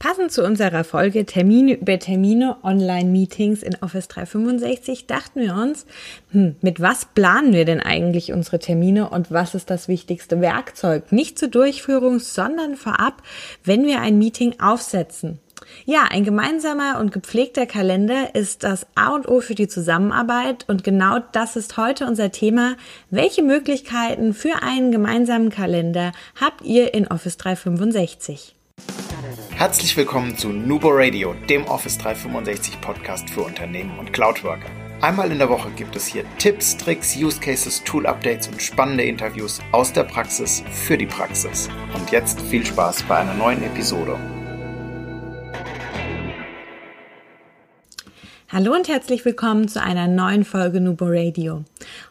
Passend zu unserer Folge Termine über Termine, Online-Meetings in Office 365 dachten wir uns, hm, mit was planen wir denn eigentlich unsere Termine und was ist das wichtigste Werkzeug? Nicht zur Durchführung, sondern vorab, wenn wir ein Meeting aufsetzen. Ja, ein gemeinsamer und gepflegter Kalender ist das A und O für die Zusammenarbeit und genau das ist heute unser Thema. Welche Möglichkeiten für einen gemeinsamen Kalender habt ihr in Office 365? Herzlich willkommen zu Nubo Radio, dem Office 365 Podcast für Unternehmen und Cloudworker. Einmal in der Woche gibt es hier Tipps, Tricks, Use Cases, Tool Updates und spannende Interviews aus der Praxis für die Praxis. Und jetzt viel Spaß bei einer neuen Episode. Hallo und herzlich willkommen zu einer neuen Folge Nubo Radio.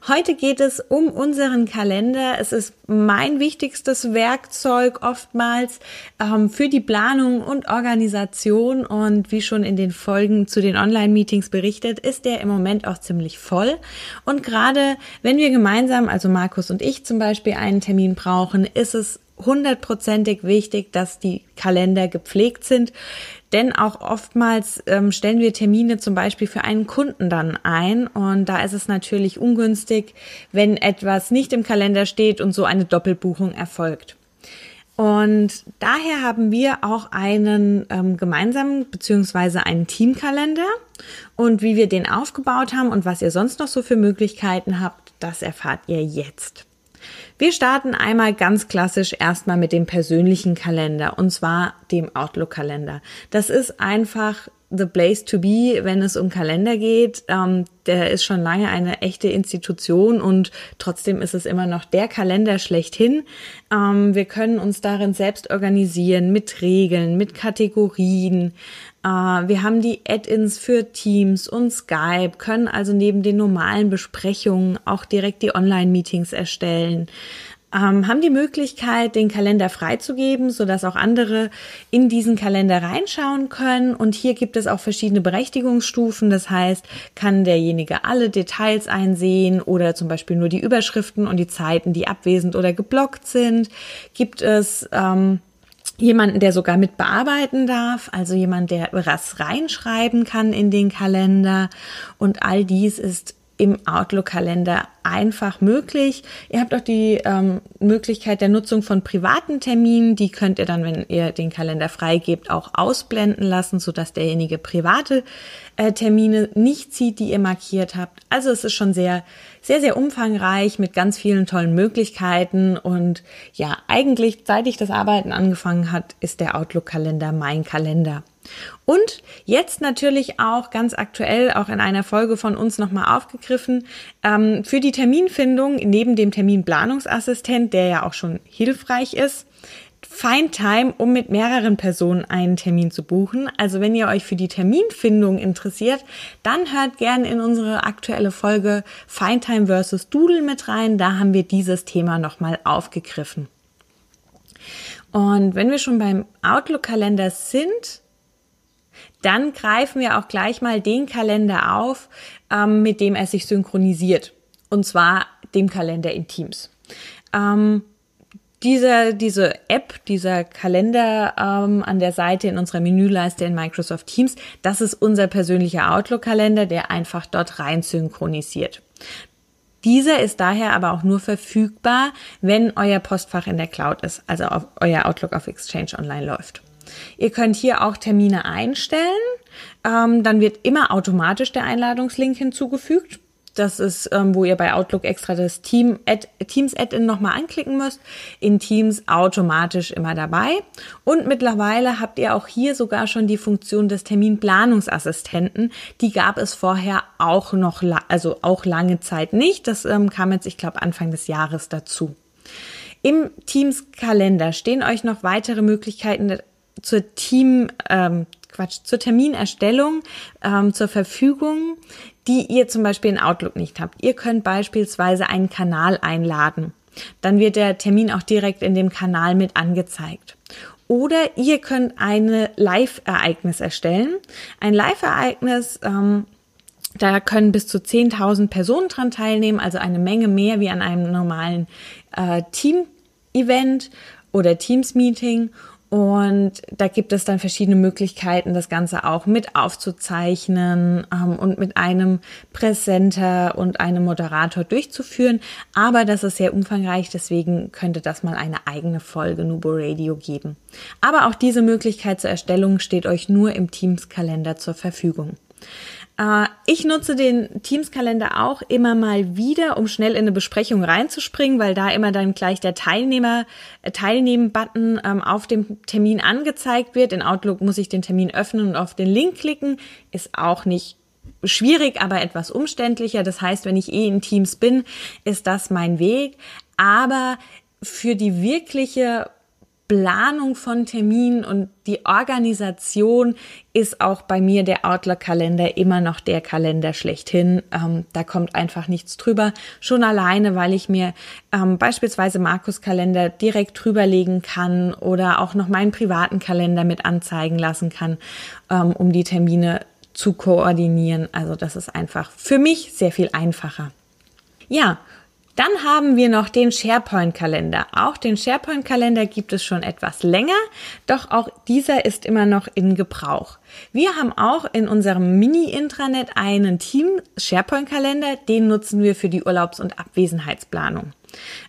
Heute geht es um unseren Kalender. Es ist mein wichtigstes Werkzeug oftmals ähm, für die Planung und Organisation und wie schon in den Folgen zu den Online-Meetings berichtet, ist der im Moment auch ziemlich voll. Und gerade wenn wir gemeinsam, also Markus und ich zum Beispiel, einen Termin brauchen, ist es hundertprozentig wichtig, dass die Kalender gepflegt sind. Denn auch oftmals ähm, stellen wir Termine zum Beispiel für einen Kunden dann ein. Und da ist es natürlich ungünstig, wenn etwas nicht im Kalender steht und so eine Doppelbuchung erfolgt. Und daher haben wir auch einen ähm, gemeinsamen beziehungsweise einen Teamkalender. Und wie wir den aufgebaut haben und was ihr sonst noch so für Möglichkeiten habt, das erfahrt ihr jetzt. Wir starten einmal ganz klassisch erstmal mit dem persönlichen Kalender und zwar dem Outlook-Kalender. Das ist einfach the place to be, wenn es um Kalender geht. Ähm, der ist schon lange eine echte Institution und trotzdem ist es immer noch der Kalender schlechthin. Ähm, wir können uns darin selbst organisieren mit Regeln, mit Kategorien. Äh, wir haben die Add-ins für Teams und Skype, können also neben den normalen Besprechungen auch direkt die Online-Meetings erstellen. Ähm, haben die Möglichkeit, den Kalender freizugeben, sodass auch andere in diesen Kalender reinschauen können. Und hier gibt es auch verschiedene Berechtigungsstufen. Das heißt, kann derjenige alle Details einsehen oder zum Beispiel nur die Überschriften und die Zeiten, die abwesend oder geblockt sind. Gibt es ähm, jemanden, der sogar mit bearbeiten darf, also jemand, der was reinschreiben kann in den Kalender. Und all dies ist im Outlook-Kalender einfach möglich. Ihr habt auch die ähm, Möglichkeit der Nutzung von privaten Terminen. Die könnt ihr dann, wenn ihr den Kalender freigebt, auch ausblenden lassen, sodass derjenige private äh, Termine nicht sieht, die ihr markiert habt. Also es ist schon sehr, sehr, sehr umfangreich mit ganz vielen tollen Möglichkeiten. Und ja, eigentlich, seit ich das Arbeiten angefangen hat, ist der Outlook-Kalender mein Kalender. Und jetzt natürlich auch ganz aktuell, auch in einer Folge von uns nochmal aufgegriffen, ähm, für die Terminfindung neben dem Terminplanungsassistent, der ja auch schon hilfreich ist, Findtime, um mit mehreren Personen einen Termin zu buchen. Also wenn ihr euch für die Terminfindung interessiert, dann hört gern in unsere aktuelle Folge Findtime versus Doodle mit rein. Da haben wir dieses Thema nochmal aufgegriffen. Und wenn wir schon beim Outlook-Kalender sind, dann greifen wir auch gleich mal den Kalender auf, ähm, mit dem er sich synchronisiert. Und zwar dem Kalender in Teams. Ähm, diese, diese App, dieser Kalender ähm, an der Seite in unserer Menüleiste in Microsoft Teams, das ist unser persönlicher Outlook-Kalender, der einfach dort rein synchronisiert. Dieser ist daher aber auch nur verfügbar, wenn euer Postfach in der Cloud ist, also euer Outlook auf Exchange Online läuft. Ihr könnt hier auch Termine einstellen. Ähm, dann wird immer automatisch der Einladungslink hinzugefügt. Das ist, ähm, wo ihr bei Outlook extra das Team Ad, Teams Add-in nochmal anklicken müsst. In Teams automatisch immer dabei. Und mittlerweile habt ihr auch hier sogar schon die Funktion des Terminplanungsassistenten. Die gab es vorher auch noch, also auch lange Zeit nicht. Das ähm, kam jetzt, ich glaube, Anfang des Jahres dazu. Im Teams-Kalender stehen euch noch weitere Möglichkeiten zur Team, ähm, Quatsch, zur Terminerstellung ähm, zur Verfügung, die ihr zum Beispiel in Outlook nicht habt. Ihr könnt beispielsweise einen Kanal einladen. Dann wird der Termin auch direkt in dem Kanal mit angezeigt. Oder ihr könnt eine Live-Ereignis erstellen. Ein Live-Ereignis, ähm, da können bis zu 10.000 Personen dran teilnehmen, also eine Menge mehr wie an einem normalen äh, Team-Event oder Teams-Meeting. Und da gibt es dann verschiedene Möglichkeiten, das Ganze auch mit aufzuzeichnen ähm, und mit einem Präsenter und einem Moderator durchzuführen. Aber das ist sehr umfangreich, deswegen könnte das mal eine eigene Folge Nubo Radio geben. Aber auch diese Möglichkeit zur Erstellung steht euch nur im Teams-Kalender zur Verfügung. Äh, ich nutze den Teams-Kalender auch immer mal wieder, um schnell in eine Besprechung reinzuspringen, weil da immer dann gleich der Teilnehmer, äh, Teilnehmen-Button ähm, auf dem Termin angezeigt wird. In Outlook muss ich den Termin öffnen und auf den Link klicken. Ist auch nicht schwierig, aber etwas umständlicher. Das heißt, wenn ich eh in Teams bin, ist das mein Weg. Aber für die wirkliche Planung von Terminen und die Organisation ist auch bei mir der Outlook-Kalender immer noch der Kalender schlechthin. Ähm, da kommt einfach nichts drüber. Schon alleine, weil ich mir ähm, beispielsweise Markus-Kalender direkt drüberlegen kann oder auch noch meinen privaten Kalender mit anzeigen lassen kann, ähm, um die Termine zu koordinieren. Also das ist einfach für mich sehr viel einfacher. Ja, dann haben wir noch den SharePoint-Kalender. Auch den SharePoint-Kalender gibt es schon etwas länger, doch auch dieser ist immer noch in Gebrauch. Wir haben auch in unserem Mini-Intranet einen Team-SharePoint-Kalender, den nutzen wir für die Urlaubs- und Abwesenheitsplanung.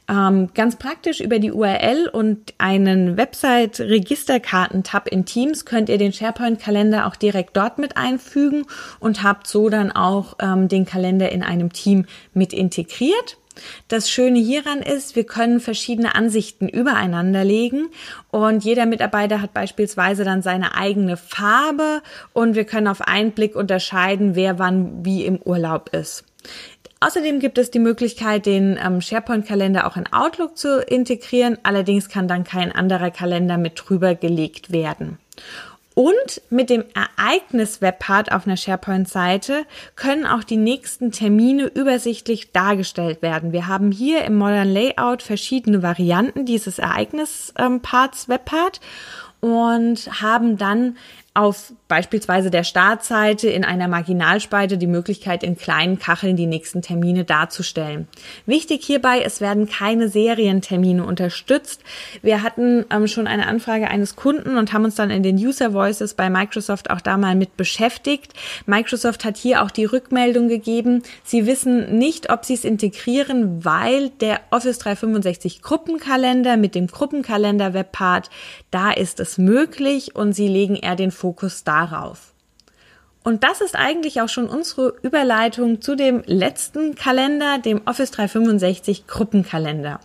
Ähm, ganz praktisch über die URL und einen Website-Registerkarten-Tab in Teams könnt ihr den SharePoint-Kalender auch direkt dort mit einfügen und habt so dann auch ähm, den Kalender in einem Team mit integriert. Das Schöne hieran ist, wir können verschiedene Ansichten übereinander legen und jeder Mitarbeiter hat beispielsweise dann seine eigene Farbe und wir können auf einen Blick unterscheiden, wer wann wie im Urlaub ist. Außerdem gibt es die Möglichkeit, den ähm, SharePoint-Kalender auch in Outlook zu integrieren. Allerdings kann dann kein anderer Kalender mit drüber gelegt werden. Und mit dem Ereignis-Webpart auf einer SharePoint-Seite können auch die nächsten Termine übersichtlich dargestellt werden. Wir haben hier im Modern Layout verschiedene Varianten dieses Ereignis-Parts-Webpart und haben dann auf beispielsweise der Startseite in einer Marginalspalte die Möglichkeit, in kleinen Kacheln die nächsten Termine darzustellen. Wichtig hierbei, es werden keine Serientermine unterstützt. Wir hatten ähm, schon eine Anfrage eines Kunden und haben uns dann in den User Voices bei Microsoft auch da mal mit beschäftigt. Microsoft hat hier auch die Rückmeldung gegeben, sie wissen nicht, ob sie es integrieren, weil der Office 365 Gruppenkalender mit dem Gruppenkalender Webpart, da ist es möglich und sie legen eher den Fokus darauf. Und das ist eigentlich auch schon unsere Überleitung zu dem letzten Kalender, dem Office 365 Gruppenkalender.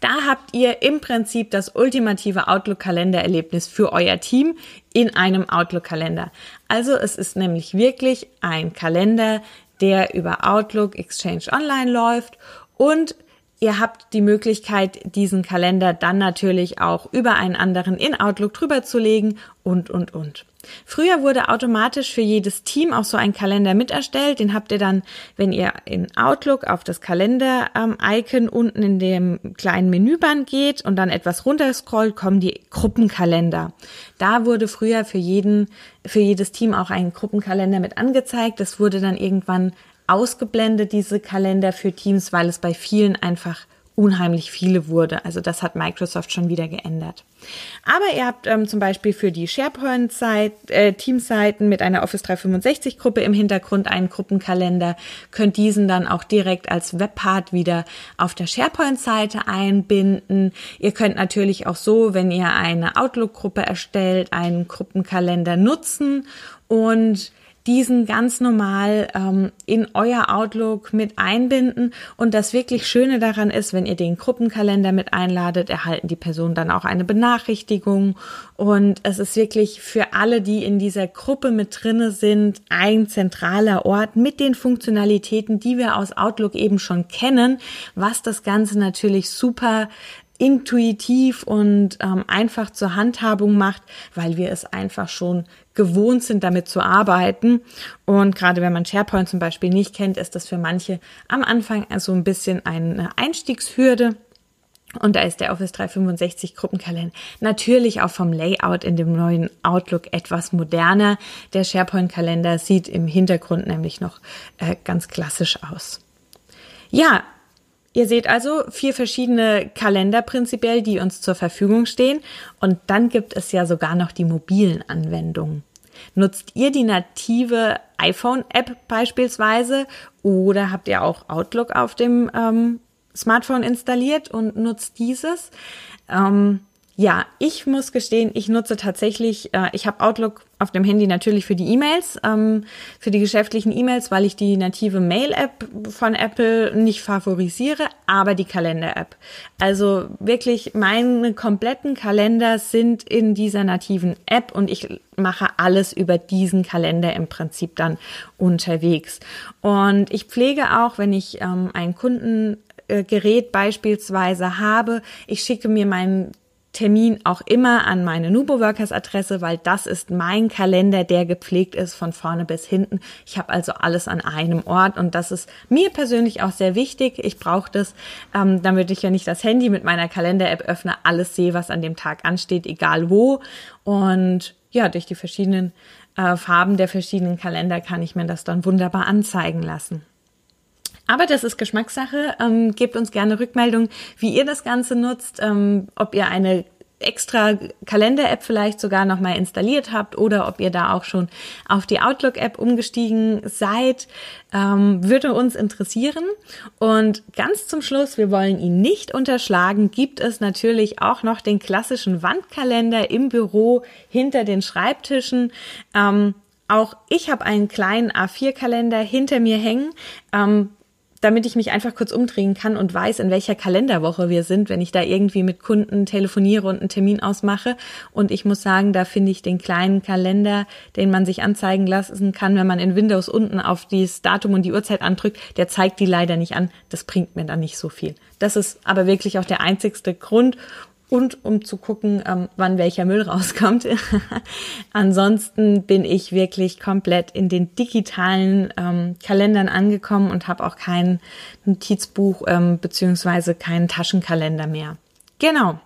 Da habt ihr im Prinzip das ultimative Outlook-Kalendererlebnis für euer Team in einem Outlook-Kalender. Also es ist nämlich wirklich ein Kalender, der über Outlook Exchange Online läuft und Ihr habt die Möglichkeit, diesen Kalender dann natürlich auch über einen anderen in Outlook drüber zu legen und, und, und. Früher wurde automatisch für jedes Team auch so ein Kalender mit erstellt. Den habt ihr dann, wenn ihr in Outlook auf das Kalender-Icon unten in dem kleinen Menüband geht und dann etwas runterscrollt, kommen die Gruppenkalender. Da wurde früher für jeden, für jedes Team auch ein Gruppenkalender mit angezeigt. Das wurde dann irgendwann ausgeblendet, diese Kalender für Teams, weil es bei vielen einfach unheimlich viele wurde. Also das hat Microsoft schon wieder geändert. Aber ihr habt ähm, zum Beispiel für die SharePoint-Teamseiten äh, mit einer Office 365-Gruppe im Hintergrund einen Gruppenkalender, könnt diesen dann auch direkt als Webpart wieder auf der SharePoint-Seite einbinden. Ihr könnt natürlich auch so, wenn ihr eine Outlook-Gruppe erstellt, einen Gruppenkalender nutzen und diesen ganz normal ähm, in euer Outlook mit einbinden. Und das wirklich Schöne daran ist, wenn ihr den Gruppenkalender mit einladet, erhalten die Personen dann auch eine Benachrichtigung. Und es ist wirklich für alle, die in dieser Gruppe mit drinne sind, ein zentraler Ort mit den Funktionalitäten, die wir aus Outlook eben schon kennen, was das Ganze natürlich super intuitiv und ähm, einfach zur Handhabung macht, weil wir es einfach schon gewohnt sind, damit zu arbeiten. Und gerade wenn man SharePoint zum Beispiel nicht kennt, ist das für manche am Anfang so ein bisschen eine Einstiegshürde. Und da ist der Office 365 Gruppenkalender natürlich auch vom Layout in dem neuen Outlook etwas moderner. Der SharePoint-Kalender sieht im Hintergrund nämlich noch äh, ganz klassisch aus. Ja, Ihr seht also vier verschiedene Kalender prinzipiell, die uns zur Verfügung stehen. Und dann gibt es ja sogar noch die mobilen Anwendungen. Nutzt ihr die native iPhone-App beispielsweise oder habt ihr auch Outlook auf dem ähm, Smartphone installiert und nutzt dieses? Ähm, ja, ich muss gestehen, ich nutze tatsächlich, äh, ich habe Outlook auf dem Handy natürlich für die E-Mails, ähm, für die geschäftlichen E-Mails, weil ich die native Mail-App von Apple nicht favorisiere, aber die Kalender-App. Also wirklich meine kompletten Kalender sind in dieser nativen App und ich mache alles über diesen Kalender im Prinzip dann unterwegs. Und ich pflege auch, wenn ich ähm, ein Kundengerät beispielsweise habe, ich schicke mir meinen Termin auch immer an meine Nubo Workers Adresse, weil das ist mein Kalender, der gepflegt ist von vorne bis hinten. Ich habe also alles an einem Ort und das ist mir persönlich auch sehr wichtig. Ich brauche das, ähm, damit ich ja nicht das Handy mit meiner Kalender-App öffne, alles sehe, was an dem Tag ansteht, egal wo. Und ja, durch die verschiedenen äh, Farben der verschiedenen Kalender kann ich mir das dann wunderbar anzeigen lassen. Aber das ist Geschmackssache. Ähm, gebt uns gerne Rückmeldung, wie ihr das Ganze nutzt, ähm, ob ihr eine extra Kalender-App vielleicht sogar nochmal installiert habt oder ob ihr da auch schon auf die Outlook-App umgestiegen seid, ähm, würde uns interessieren. Und ganz zum Schluss, wir wollen ihn nicht unterschlagen, gibt es natürlich auch noch den klassischen Wandkalender im Büro hinter den Schreibtischen. Ähm, auch ich habe einen kleinen A4-Kalender hinter mir hängen. Ähm, damit ich mich einfach kurz umdrehen kann und weiß, in welcher Kalenderwoche wir sind, wenn ich da irgendwie mit Kunden telefoniere und einen Termin ausmache. Und ich muss sagen, da finde ich den kleinen Kalender, den man sich anzeigen lassen kann, wenn man in Windows unten auf das Datum und die Uhrzeit andrückt, der zeigt die leider nicht an. Das bringt mir dann nicht so viel. Das ist aber wirklich auch der einzigste Grund und um zu gucken, ähm, wann welcher Müll rauskommt. Ansonsten bin ich wirklich komplett in den digitalen ähm, Kalendern angekommen und habe auch kein Notizbuch ähm, beziehungsweise keinen Taschenkalender mehr. Genau.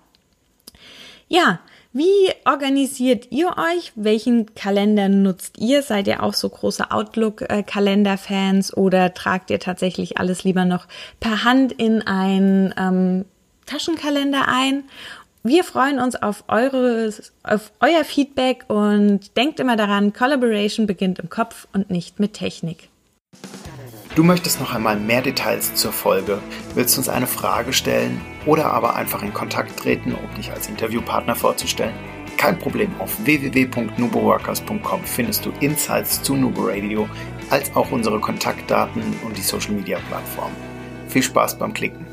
Ja, wie organisiert ihr euch? Welchen Kalender nutzt ihr? Seid ihr auch so große Outlook-Kalender-Fans oder tragt ihr tatsächlich alles lieber noch per Hand in ein ähm, Taschenkalender ein. Wir freuen uns auf, eures, auf euer Feedback und denkt immer daran, Collaboration beginnt im Kopf und nicht mit Technik. Du möchtest noch einmal mehr Details zur Folge, willst uns eine Frage stellen oder aber einfach in Kontakt treten, um dich als Interviewpartner vorzustellen? Kein Problem, auf www.nuboworkers.com findest du Insights zu Nubo Radio, als auch unsere Kontaktdaten und die Social Media Plattform. Viel Spaß beim Klicken!